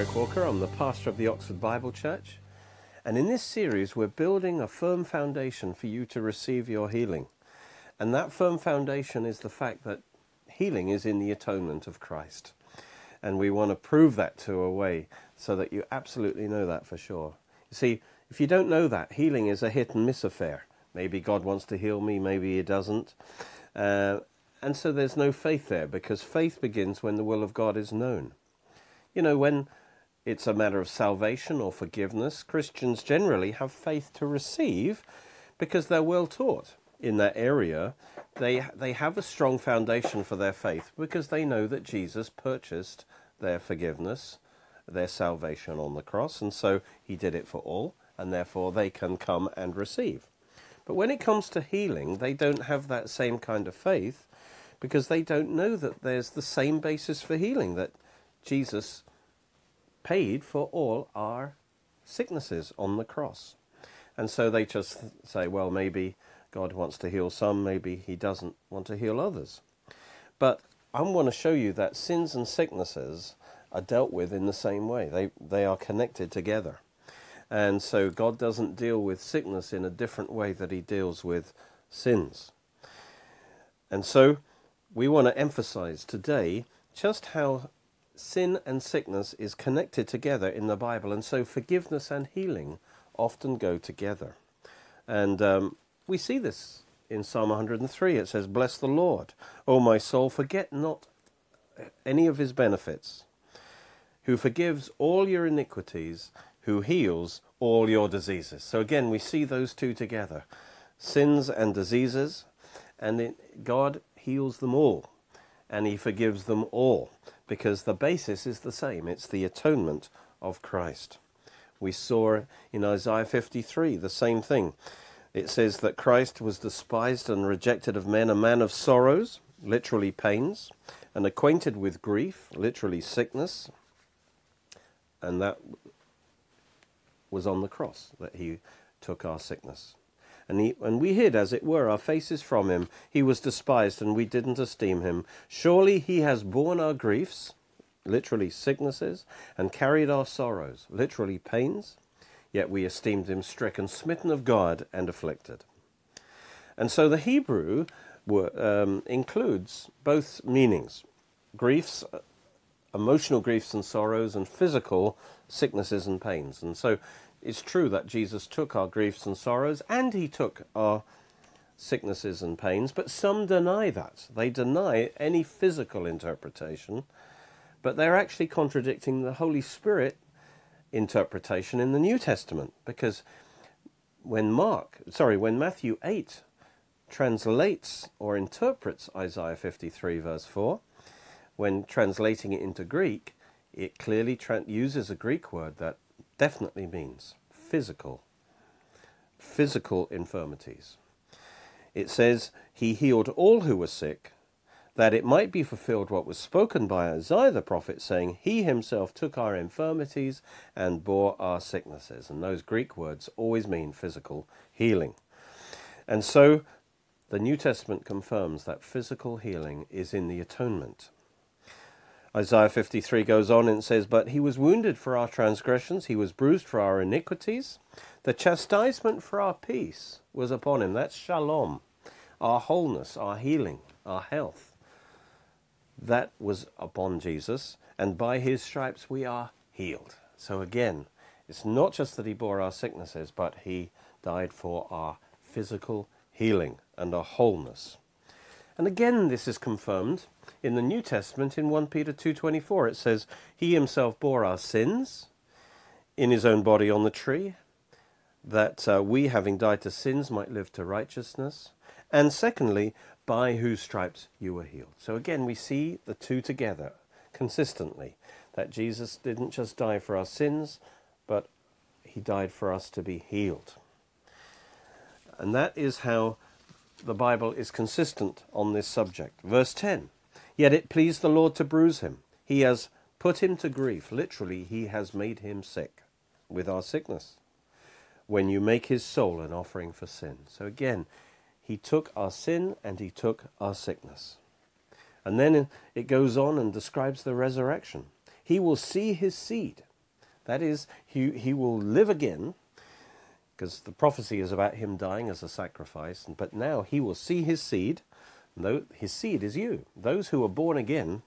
Derek Walker. I'm the pastor of the Oxford Bible Church. And in this series, we're building a firm foundation for you to receive your healing. And that firm foundation is the fact that healing is in the atonement of Christ. And we want to prove that to a way so that you absolutely know that for sure. You see, if you don't know that, healing is a hit and miss affair. Maybe God wants to heal me, maybe He doesn't. Uh, and so there's no faith there because faith begins when the will of God is known. You know, when it's a matter of salvation or forgiveness, Christians generally have faith to receive because they're well taught in that area. They, they have a strong foundation for their faith because they know that Jesus purchased their forgiveness, their salvation on the cross, and so he did it for all, and therefore they can come and receive. But when it comes to healing, they don't have that same kind of faith because they don't know that there's the same basis for healing, that Jesus paid for all our sicknesses on the cross. And so they just say, well, maybe God wants to heal some, maybe He doesn't want to heal others. But I want to show you that sins and sicknesses are dealt with in the same way, they, they are connected together. And so God doesn't deal with sickness in a different way that He deals with sins. And so we want to emphasize today just how sin and sickness is connected together in the Bible, and so forgiveness and healing often go together. And um, we see this in Psalm 103. It says, Bless the Lord, O my soul, forget not any of his benefits, who forgives all your iniquities, who heals all your diseases. So again, we see those two together sins and diseases, and it, God heals them all, and he forgives them all because the basis is the same it's the atonement of Christ. We saw in Isaiah 53 the same thing. It says that Christ was despised and rejected of men, a man of sorrows, literally pains, and acquainted with grief, literally sickness. And that was on the cross that he took our sickness and, he, and we hid, as it were, our faces from him. He was despised, and we didn't esteem him. Surely he has borne our griefs, literally sicknesses, and carried our sorrows, literally pains. Yet we esteemed him stricken, smitten of God, and afflicted. And so the Hebrew were, um, includes both meanings griefs, emotional griefs and sorrows, and physical sicknesses and pains. And so it's true that Jesus took our griefs and sorrows and he took our sicknesses and pains, but some deny that. They deny any physical interpretation, but they're actually contradicting the Holy Spirit interpretation in the New Testament because when Mark, sorry, when Matthew 8 translates or interprets Isaiah 53 verse 4, when translating it into Greek, it clearly tra- uses a Greek word that definitely means physical, physical infirmities. It says, He healed all who were sick, that it might be fulfilled what was spoken by Isaiah the prophet, saying, He himself took our infirmities and bore our sicknesses. And those Greek words always mean physical healing. And so the New Testament confirms that physical healing is in the atonement. Isaiah 53 goes on and says, But he was wounded for our transgressions, he was bruised for our iniquities. The chastisement for our peace was upon him. That's shalom, our wholeness, our healing, our health. That was upon Jesus, and by his stripes we are healed. So again, it's not just that he bore our sicknesses, but he died for our physical healing and our wholeness. And again, this is confirmed in the New Testament in 1 Peter 2:24 it says he himself bore our sins in his own body on the tree that uh, we having died to sins might live to righteousness. And secondly by whose stripes you were healed. So again we see the two together consistently that Jesus didn't just die for our sins but he died for us to be healed. And that is how the Bible is consistent on this subject verse 10 Yet it pleased the Lord to bruise him. He has put him to grief. Literally, he has made him sick with our sickness. When you make his soul an offering for sin. So again, he took our sin and he took our sickness. And then it goes on and describes the resurrection. he will see his seed. That is, he, he will live again, because the prophecy is about him dying as a sacrifice, but now he will see his seed. His seed is you, those who are born again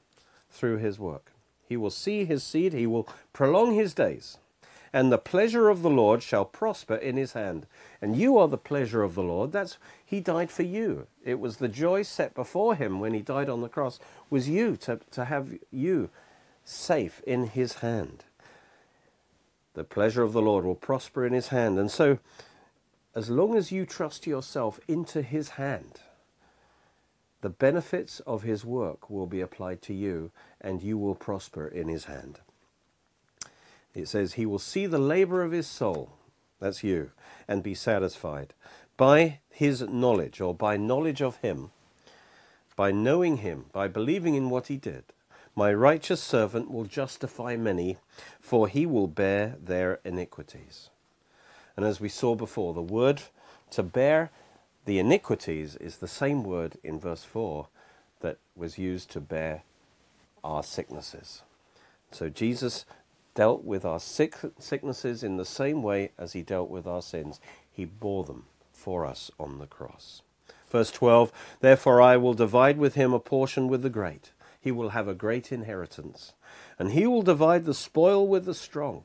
through his work. He will see his seed, he will prolong his days, and the pleasure of the Lord shall prosper in his hand. And you are the pleasure of the Lord. That's he died for you. It was the joy set before him when he died on the cross was you to, to have you safe in his hand. The pleasure of the Lord will prosper in his hand. And so as long as you trust yourself into his hand, the benefits of his work will be applied to you, and you will prosper in his hand. It says, He will see the labor of his soul, that's you, and be satisfied. By his knowledge, or by knowledge of him, by knowing him, by believing in what he did, my righteous servant will justify many, for he will bear their iniquities. And as we saw before, the word to bear the iniquities is the same word in verse 4 that was used to bear our sicknesses. So Jesus dealt with our sick, sicknesses in the same way as he dealt with our sins. He bore them for us on the cross. Verse 12 Therefore I will divide with him a portion with the great. He will have a great inheritance. And he will divide the spoil with the strong.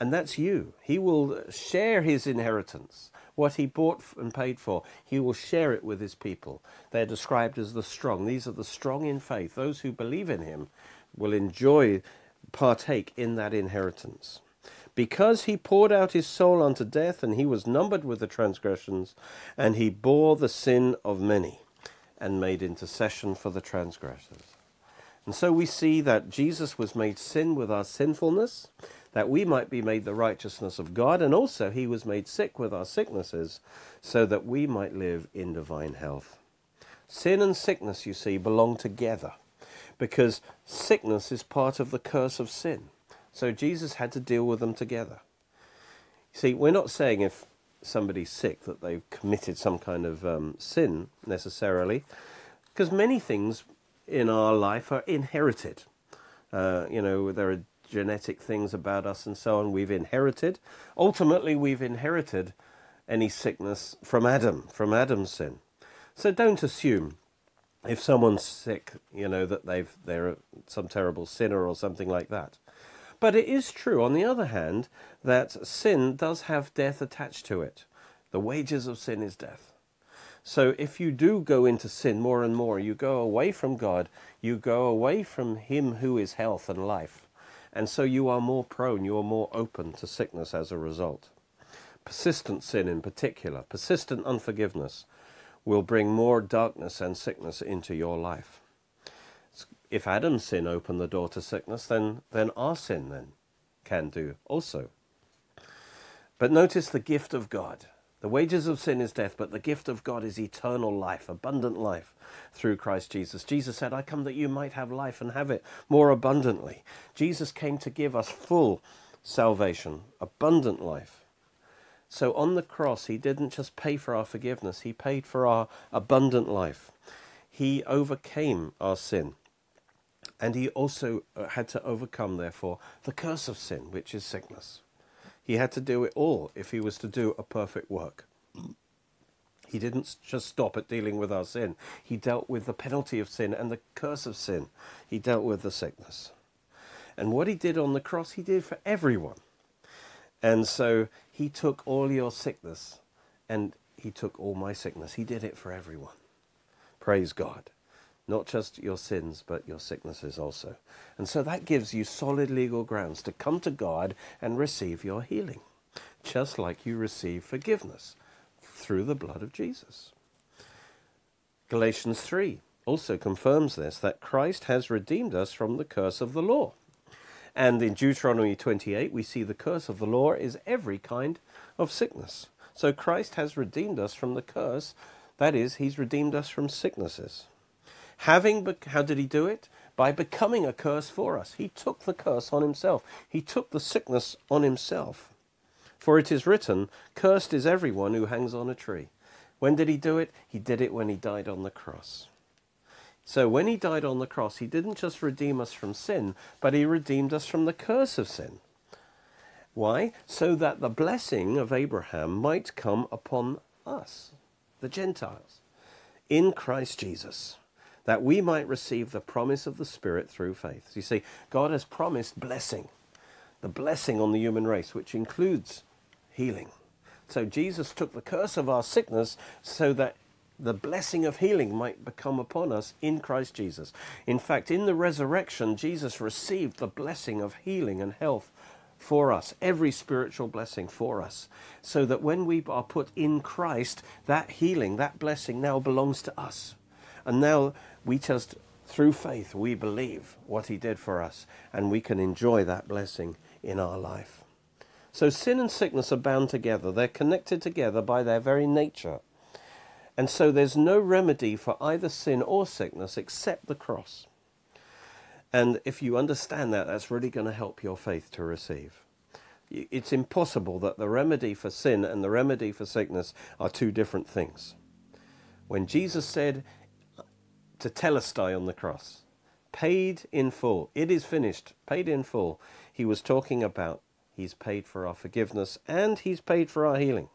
And that's you. He will share his inheritance what he bought and paid for, he will share it with his people. They're described as the strong. These are the strong in faith. Those who believe in him will enjoy, partake in that inheritance. Because he poured out his soul unto death, and he was numbered with the transgressions, and he bore the sin of many, and made intercession for the transgressors. And so we see that Jesus was made sin with our sinfulness, that we might be made the righteousness of God, and also he was made sick with our sicknesses, so that we might live in divine health. Sin and sickness, you see, belong together because sickness is part of the curse of sin. So Jesus had to deal with them together. See, we're not saying if somebody's sick that they've committed some kind of um, sin necessarily, because many things in our life are inherited. Uh, you know, there are genetic things about us and so on we've inherited. Ultimately, we've inherited any sickness from Adam, from Adam's sin. So don't assume if someone's sick, you know, that they've they're some terrible sinner or something like that. But it is true, on the other hand, that sin does have death attached to it. The wages of sin is death. So if you do go into sin more and more, you go away from God, you go away from Him who is health and life. And so you are more prone, you are more open to sickness as a result. Persistent sin, in particular, persistent unforgiveness, will bring more darkness and sickness into your life. If Adam's sin opened the door to sickness, then, then our sin then can do also. But notice the gift of God. The wages of sin is death, but the gift of God is eternal life, abundant life through Christ Jesus. Jesus said, I come that you might have life and have it more abundantly. Jesus came to give us full salvation, abundant life. So on the cross, he didn't just pay for our forgiveness, he paid for our abundant life. He overcame our sin. And he also uh, had to overcome, therefore, the curse of sin, which is sickness. He had to do it all if he was to do a perfect work. He didn't just stop at dealing with our sin. He dealt with the penalty of sin and the curse of sin. He dealt with the sickness. And what he did on the cross, he did for everyone. And so he took all your sickness and he took all my sickness. He did it for everyone. Praise God. Not just your sins, but your sicknesses also. And so that gives you solid legal grounds to come to God and receive your healing, just like you receive forgiveness through the blood of Jesus. Galatians 3 also confirms this that Christ has redeemed us from the curse of the law. And in Deuteronomy 28, we see the curse of the law is every kind of sickness. So Christ has redeemed us from the curse. That is, he's redeemed us from sicknesses. Having, be- how did he do it? By becoming a curse for us. He took the curse on himself. He took the sickness on himself. For it is written, Cursed is everyone who hangs on a tree. When did he do it? He did it when he died on the cross. So when he died on the cross, he didn't just redeem us from sin, but he redeemed us from the curse of sin. Why? So that the blessing of Abraham might come upon us, the Gentiles, in Christ Jesus, that we might receive the promise of the Spirit through faith. You see, God has promised blessing, the blessing on the human race, which includes healing. So Jesus took the curse of our sickness so that the blessing of healing might become upon us in Christ Jesus. In fact, in the resurrection, Jesus received the blessing of healing and health for us, every spiritual blessing for us, so that when we are put in Christ, that healing, that blessing now belongs to us. And now we just, through faith, we believe what He did for us, and we can enjoy that blessing in our life. So sin and sickness are bound together, they're connected together by their very nature. And so there's no remedy for either sin or sickness except the cross. And if you understand that, that's really going to help your faith to receive. It's impossible that the remedy for sin and the remedy for sickness are two different things. When Jesus said tetelestai on the cross, paid in full, it is finished, paid in full, he was talking about he's paid for our forgiveness and he's paid for our healing.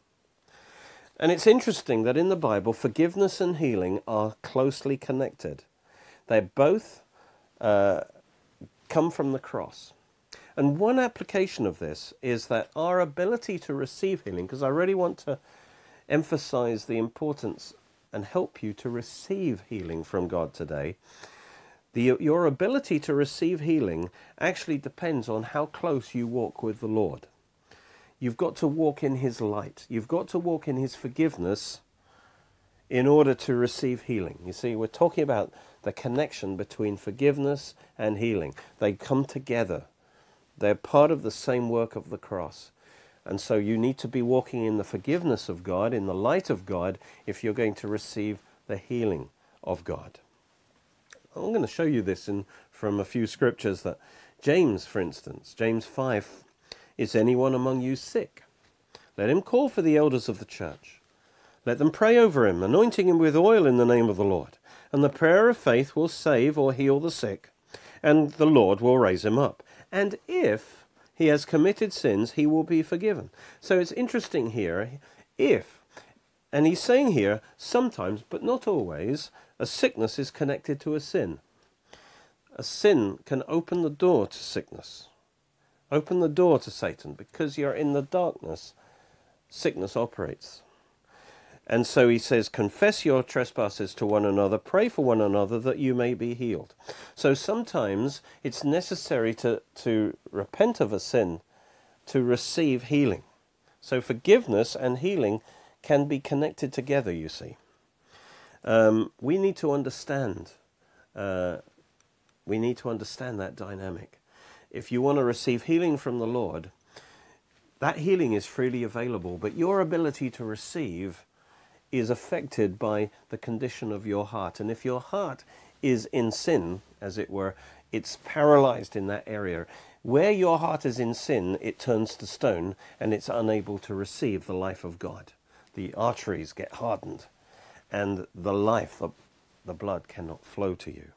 And it's interesting that in the Bible, forgiveness and healing are closely connected. They both uh, come from the cross. And one application of this is that our ability to receive healing, because I really want to emphasize the importance and help you to receive healing from God today. The, your ability to receive healing actually depends on how close you walk with the Lord. You've got to walk in His light. You've got to walk in His forgiveness in order to receive healing. You see, we're talking about the connection between forgiveness and healing. They come together, they're part of the same work of the cross. And so you need to be walking in the forgiveness of God, in the light of God, if you're going to receive the healing of God. I'm going to show you this in, from a few scriptures that James, for instance, James 5 is anyone among you sick? Let him call for the elders of the church. Let them pray over him, anointing him with oil in the name of the Lord. And the prayer of faith will save or heal the sick, and the Lord will raise him up. And if he has committed sins, he will be forgiven. So it's interesting here, if, and he's saying here, sometimes, but not always, a sickness is connected to a sin. A sin can open the door to sickness. Open the door to Satan because you're in the darkness. Sickness operates. And so he says, Confess your trespasses to one another, pray for one another that you may be healed. So sometimes it's necessary to, to repent of a sin to receive healing. So forgiveness and healing can be connected together, you see. Um, we need to understand. Uh, we need to understand that dynamic if you want to receive healing from the Lord, that healing is freely available, but your ability to receive is affected by the condition of your heart. And if your heart is in sin, as it were, it's paralyzed in that area. Where your heart is in sin, it turns to stone and it's unable to receive the life of God. The arteries get hardened and the life, the, the blood cannot flow to you.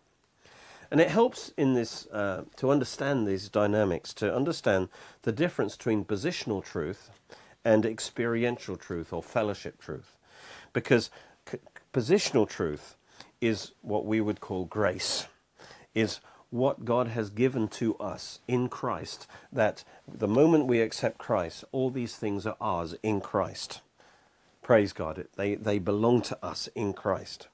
And it helps in this uh, to understand these dynamics, to understand the difference between positional truth and experiential truth or fellowship truth. Because c- positional truth is what we would call grace, is what God has given to us in Christ, that the moment we accept Christ, all these things are ours in Christ. Praise God. They, they belong to us in Christ.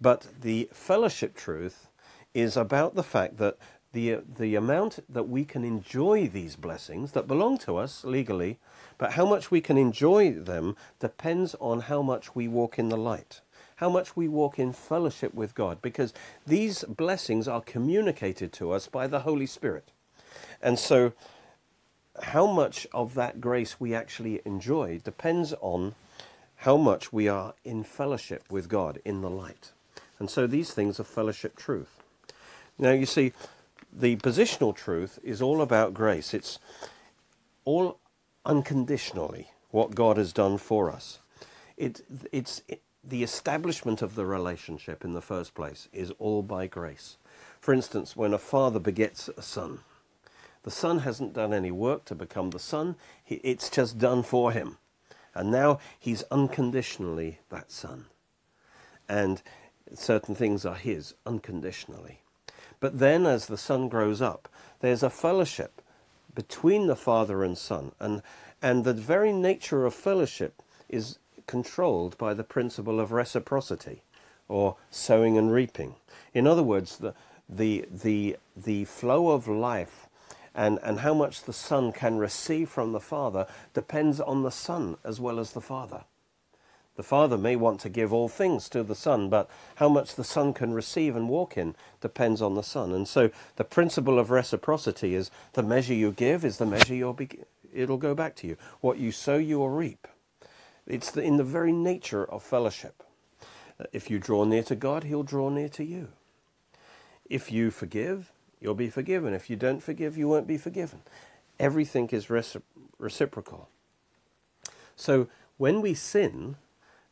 But the fellowship truth is about the fact that the, the amount that we can enjoy these blessings that belong to us legally, but how much we can enjoy them depends on how much we walk in the light, how much we walk in fellowship with God, because these blessings are communicated to us by the Holy Spirit. And so, how much of that grace we actually enjoy depends on how much we are in fellowship with God in the light. And so, these things are fellowship truth. Now, you see, the positional truth is all about grace. It's all unconditionally what God has done for us. It, it's the establishment of the relationship in the first place is all by grace. For instance, when a father begets a son, the son hasn't done any work to become the son, it's just done for him. And now he's unconditionally that son. And certain things are his unconditionally. But then, as the son grows up, there's a fellowship between the father and son. And, and the very nature of fellowship is controlled by the principle of reciprocity or sowing and reaping. In other words, the, the, the, the flow of life and, and how much the Son can receive from the Father depends on the Son as well as the Father. The Father may want to give all things to the Son, but how much the Son can receive and walk in depends on the Son. And so the principle of reciprocity is the measure you give is the measure you'll be, it'll go back to you. What you sow, you will reap. It's the, in the very nature of fellowship. Uh, if you draw near to God, He'll draw near to you. If you forgive, you'll be forgiven. If you don't forgive, you won't be forgiven. Everything is recipro- reciprocal. So when we sin,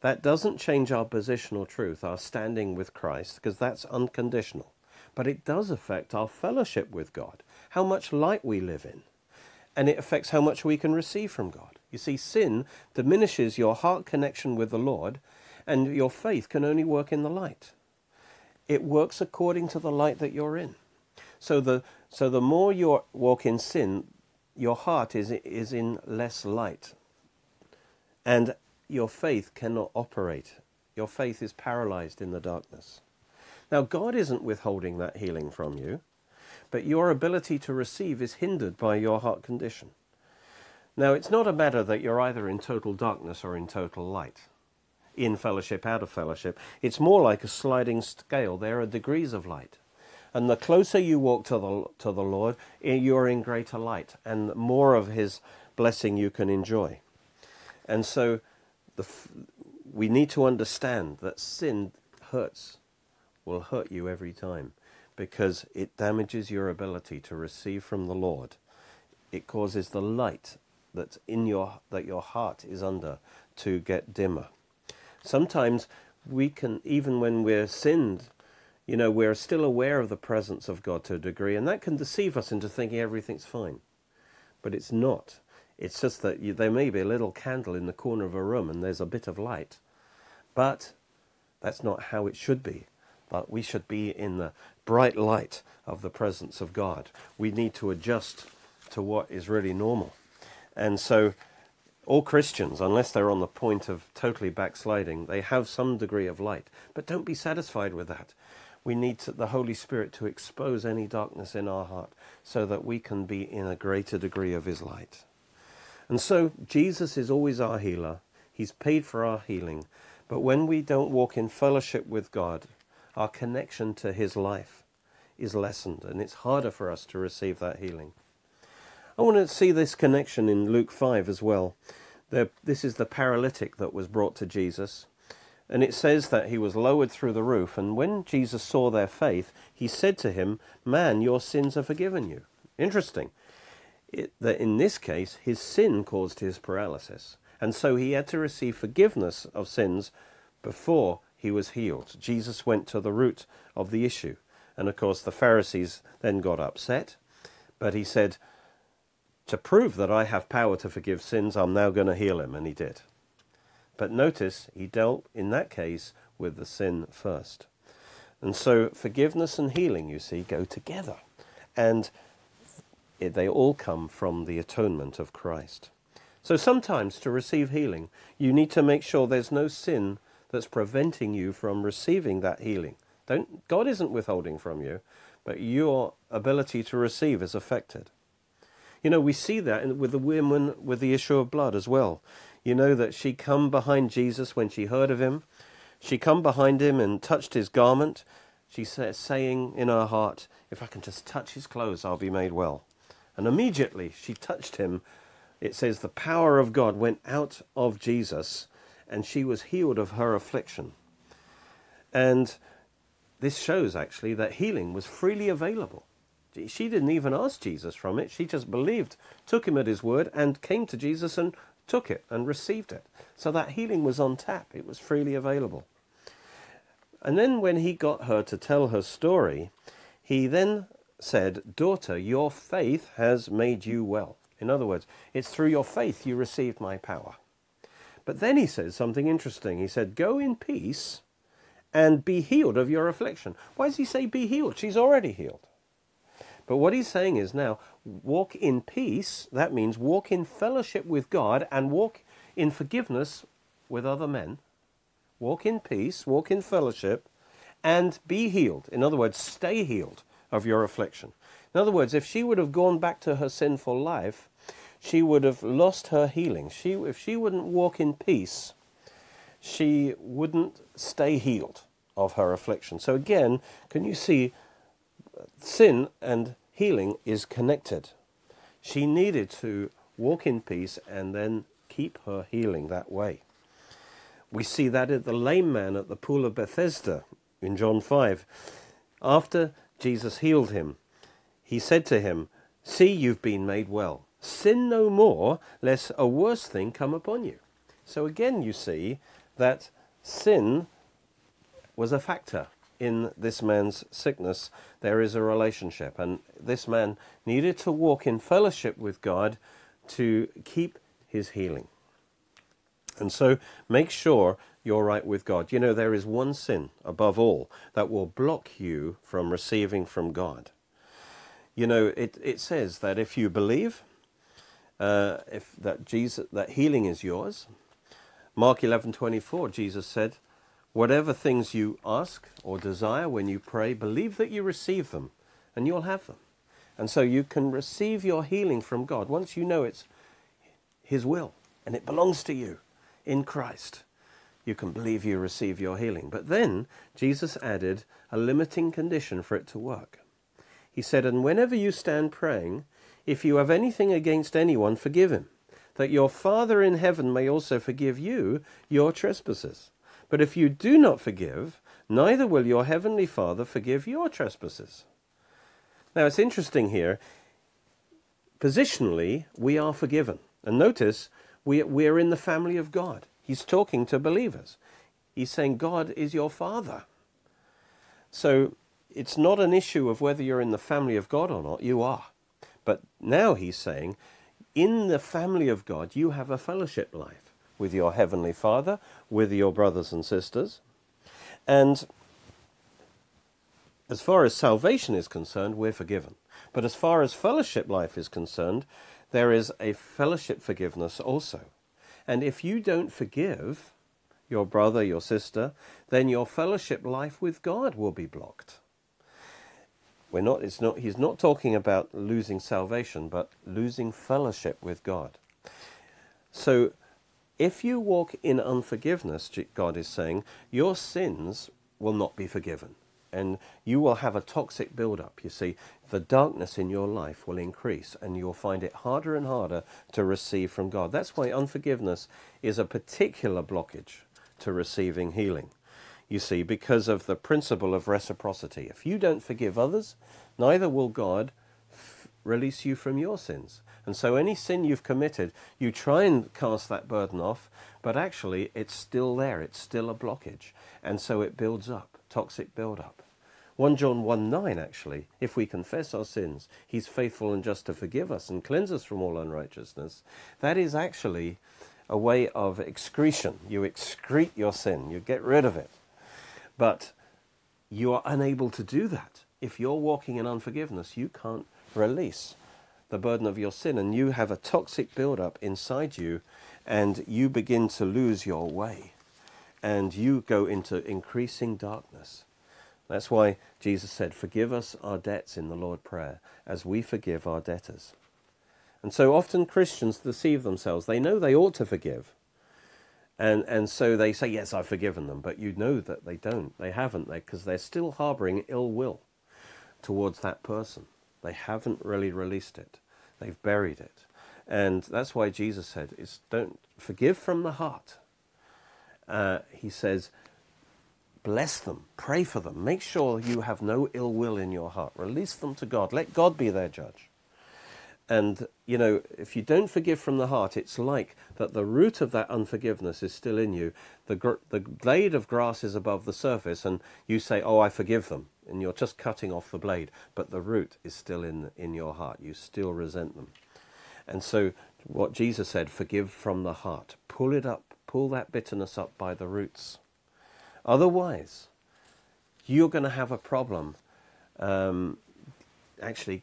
that doesn't change our positional truth, our standing with Christ, because that's unconditional. But it does affect our fellowship with God, how much light we live in, and it affects how much we can receive from God. You see, sin diminishes your heart connection with the Lord, and your faith can only work in the light. It works according to the light that you're in. So the so the more you walk in sin, your heart is is in less light, and your faith cannot operate. Your faith is paralyzed in the darkness. Now God isn't withholding that healing from you, but your ability to receive is hindered by your heart condition. Now it's not a matter that you're either in total darkness or in total light in fellowship, out of fellowship. It's more like a sliding scale. There are degrees of light. And the closer you walk to the, to the Lord, eh, you're in greater light and more of His blessing you can enjoy. And so the, we need to understand that sin hurts, will hurt you every time because it damages your ability to receive from the Lord. It causes the light that's in your that your heart is under to get dimmer. Sometimes we can even when we're sinned you know, we're still aware of the presence of God to a degree, and that can deceive us into thinking everything's fine. But it's not. It's just that you, there may be a little candle in the corner of a room and there's a bit of light. But that's not how it should be. But we should be in the bright light of the presence of God. We need to adjust to what is really normal. And so, all Christians, unless they're on the point of totally backsliding, they have some degree of light. But don't be satisfied with that we need to, the Holy Spirit to expose any darkness in our heart so that we can be in a greater degree of His light. And so Jesus is always our healer. He's paid for our healing. But when we don't walk in fellowship with God, our connection to His life is lessened and it's harder for us to receive that healing. I want to see this connection in Luke 5 as well. this is the paralytic that was brought to Jesus. And it says that he was lowered through the roof. And when Jesus saw their faith, he said to him, Man, your sins are forgiven you. Interesting. That in this case, his sin caused his paralysis. And so he had to receive forgiveness of sins before he was healed. Jesus went to the root of the issue. And of course, the Pharisees then got upset. But he said, To prove that I have power to forgive sins, I'm now going to heal him. And he did. But notice he dealt in that case with the sin first. And so forgiveness and healing, you see, go together. And they all come from the atonement of Christ. So sometimes to receive healing, you need to make sure there's no sin that's preventing you from receiving that healing. Don't, God isn't withholding from you, but your ability to receive is affected. You know, we see that with the woman with the issue of blood as well. You know that she come behind Jesus when she heard of him. She come behind him and touched his garment. She said, saying in her heart, If I can just touch his clothes, I'll be made well. And immediately she touched him. It says the power of God went out of Jesus and she was healed of her affliction. And this shows actually that healing was freely available. She didn't even ask Jesus from it. She just believed, took him at his word, and came to Jesus and took it and received it. So that healing was on tap, it was freely available. And then when he got her to tell her story, he then said, Daughter, your faith has made you well. In other words, it's through your faith you received my power. But then he says something interesting. He said, Go in peace and be healed of your affliction. Why does he say be healed? She's already healed. But what he's saying is now, walk in peace. That means walk in fellowship with God and walk in forgiveness with other men. Walk in peace, walk in fellowship, and be healed. In other words, stay healed of your affliction. In other words, if she would have gone back to her sinful life, she would have lost her healing. She, if she wouldn't walk in peace, she wouldn't stay healed of her affliction. So again, can you see sin and healing is connected? She needed to walk in peace and then keep her healing that way. We see that at the lame man at the pool of Bethesda in John 5. After Jesus healed him, he said to him, See, you've been made well. Sin no more, lest a worse thing come upon you. So again, you see that sin was a factor in this man's sickness. There is a relationship, and this man needed to walk in fellowship with God to keep his healing. And so make sure you're right with God. You know, there is one sin above all that will block you from receiving from God. You know, it, it says that if you believe, uh, if that Jesus that healing is yours. Mark eleven twenty four, Jesus said, Whatever things you ask or desire when you pray, believe that you receive them and you'll have them. And so you can receive your healing from God once you know it's His will and it belongs to you in Christ. You can believe you receive your healing. But then Jesus added a limiting condition for it to work. He said, And whenever you stand praying, if you have anything against anyone, forgive him, that your Father in heaven may also forgive you your trespasses. But if you do not forgive, neither will your heavenly Father forgive your trespasses. Now it's interesting here. Positionally, we are forgiven. And notice, we, we are in the family of God. He's talking to believers. He's saying, God is your Father. So it's not an issue of whether you're in the family of God or not. You are. But now he's saying, in the family of God, you have a fellowship life with your Heavenly Father, with your brothers and sisters. And as far as salvation is concerned, we're forgiven. But as far as fellowship life is concerned, there is a fellowship forgiveness also. And if you don't forgive your brother, your sister, then your fellowship life with God will be blocked. We're not, it's not, he's not talking about losing salvation, but losing fellowship with God. So if you walk in unforgiveness, God is saying, your sins will not be forgiven. And you will have a toxic build-up. You see, the darkness in your life will increase, and you'll find it harder and harder to receive from God. That's why unforgiveness is a particular blockage to receiving healing. You see, because of the principle of reciprocity. If you don't forgive others, neither will God release you from your sins. And so any sin you've committed, you try and cast that burden off, but actually it's still there. It's still a blockage. And so it builds up, toxic build-up. 1 John 1 9, actually, if we confess our sins, he's faithful and just to forgive us and cleanse us from all unrighteousness. That is actually a way of excretion. You excrete your sin, you get rid of it. But you are unable to do that. If you're walking in unforgiveness, you can't release the burden of your sin, and you have a toxic build-up inside you, and you begin to lose your way, and you go into increasing darkness. That's why Jesus said, Forgive us our debts in the Lord prayer, as we forgive our debtors. And so often Christians deceive themselves. They know they ought to forgive. And, and so they say, Yes, I've forgiven them. But you know that they don't. They haven't, because they, they're still harboring ill will towards that person. They haven't really released it. They've buried it. And that's why Jesus said, is don't forgive from the heart. Uh, he says, bless them, pray for them, make sure you have no ill will in your heart, release them to God, let God be their judge. And you know, if you don't forgive from the heart, it's like that the root of that unforgiveness is still in you. The, gr- the blade of grass is above the surface, and you say, Oh, I forgive them. And you're just cutting off the blade, but the root is still in, in your heart. You still resent them. And so, what Jesus said, forgive from the heart. Pull it up, pull that bitterness up by the roots. Otherwise, you're going to have a problem um, actually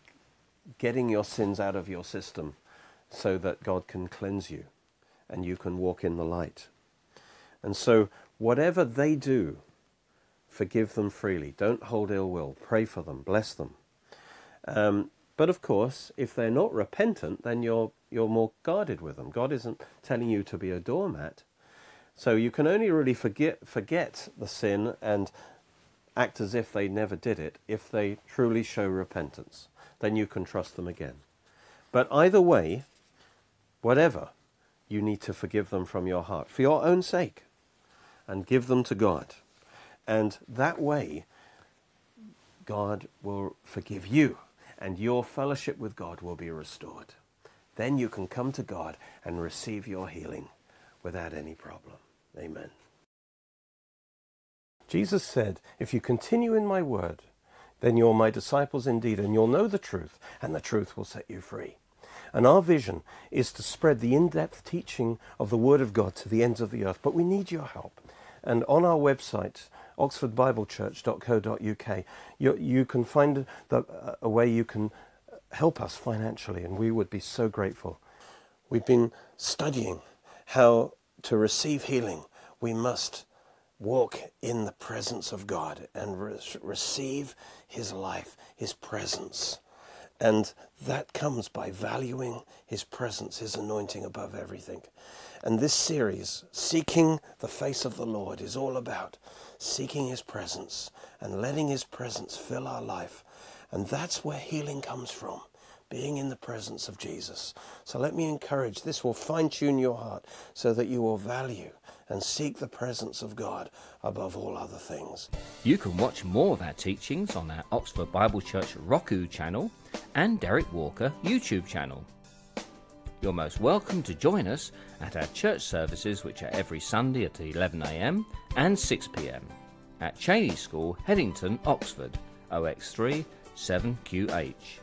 getting your sins out of your system so that God can cleanse you and you can walk in the light. And so, whatever they do, forgive them freely. Don't hold ill will. Pray for them. Bless them. Um, but of course, if they're not repentant, then you're, you're more guarded with them. God isn't telling you to be a doormat. So you can only really forget, forget the sin and act as if they never did it if they truly show repentance then you can trust them again. But either way, whatever, you need to forgive them from your heart for your own sake and give them to God. And that way, God will forgive you and your fellowship with God will be restored. Then you can come to God and receive your healing without any problem. Amen. Jesus said, If you continue in my word, then you're my disciples indeed, and you'll know the truth, and the truth will set you free. And our vision is to spread the in depth teaching of the Word of God to the ends of the earth. But we need your help. And on our website, oxfordbiblechurch.co.uk, you, you can find the, a way you can help us financially, and we would be so grateful. We've been studying how to receive healing. We must walk in the presence of God and re- receive His life, His presence. And that comes by valuing His presence, His anointing above everything. And this series, Seeking the Face of the Lord, is all about seeking His presence and letting His presence fill our life. And that's where healing comes from being in the presence of Jesus. So let me encourage this will fine tune your heart so that you will value and seek the presence of God above all other things. You can watch more of our teachings on our Oxford Bible Church Roku channel and Derek Walker YouTube channel. You're most welcome to join us at our church services, which are every Sunday at 11am and 6pm at Cheney School, Headington, Oxford, OX3 7QH.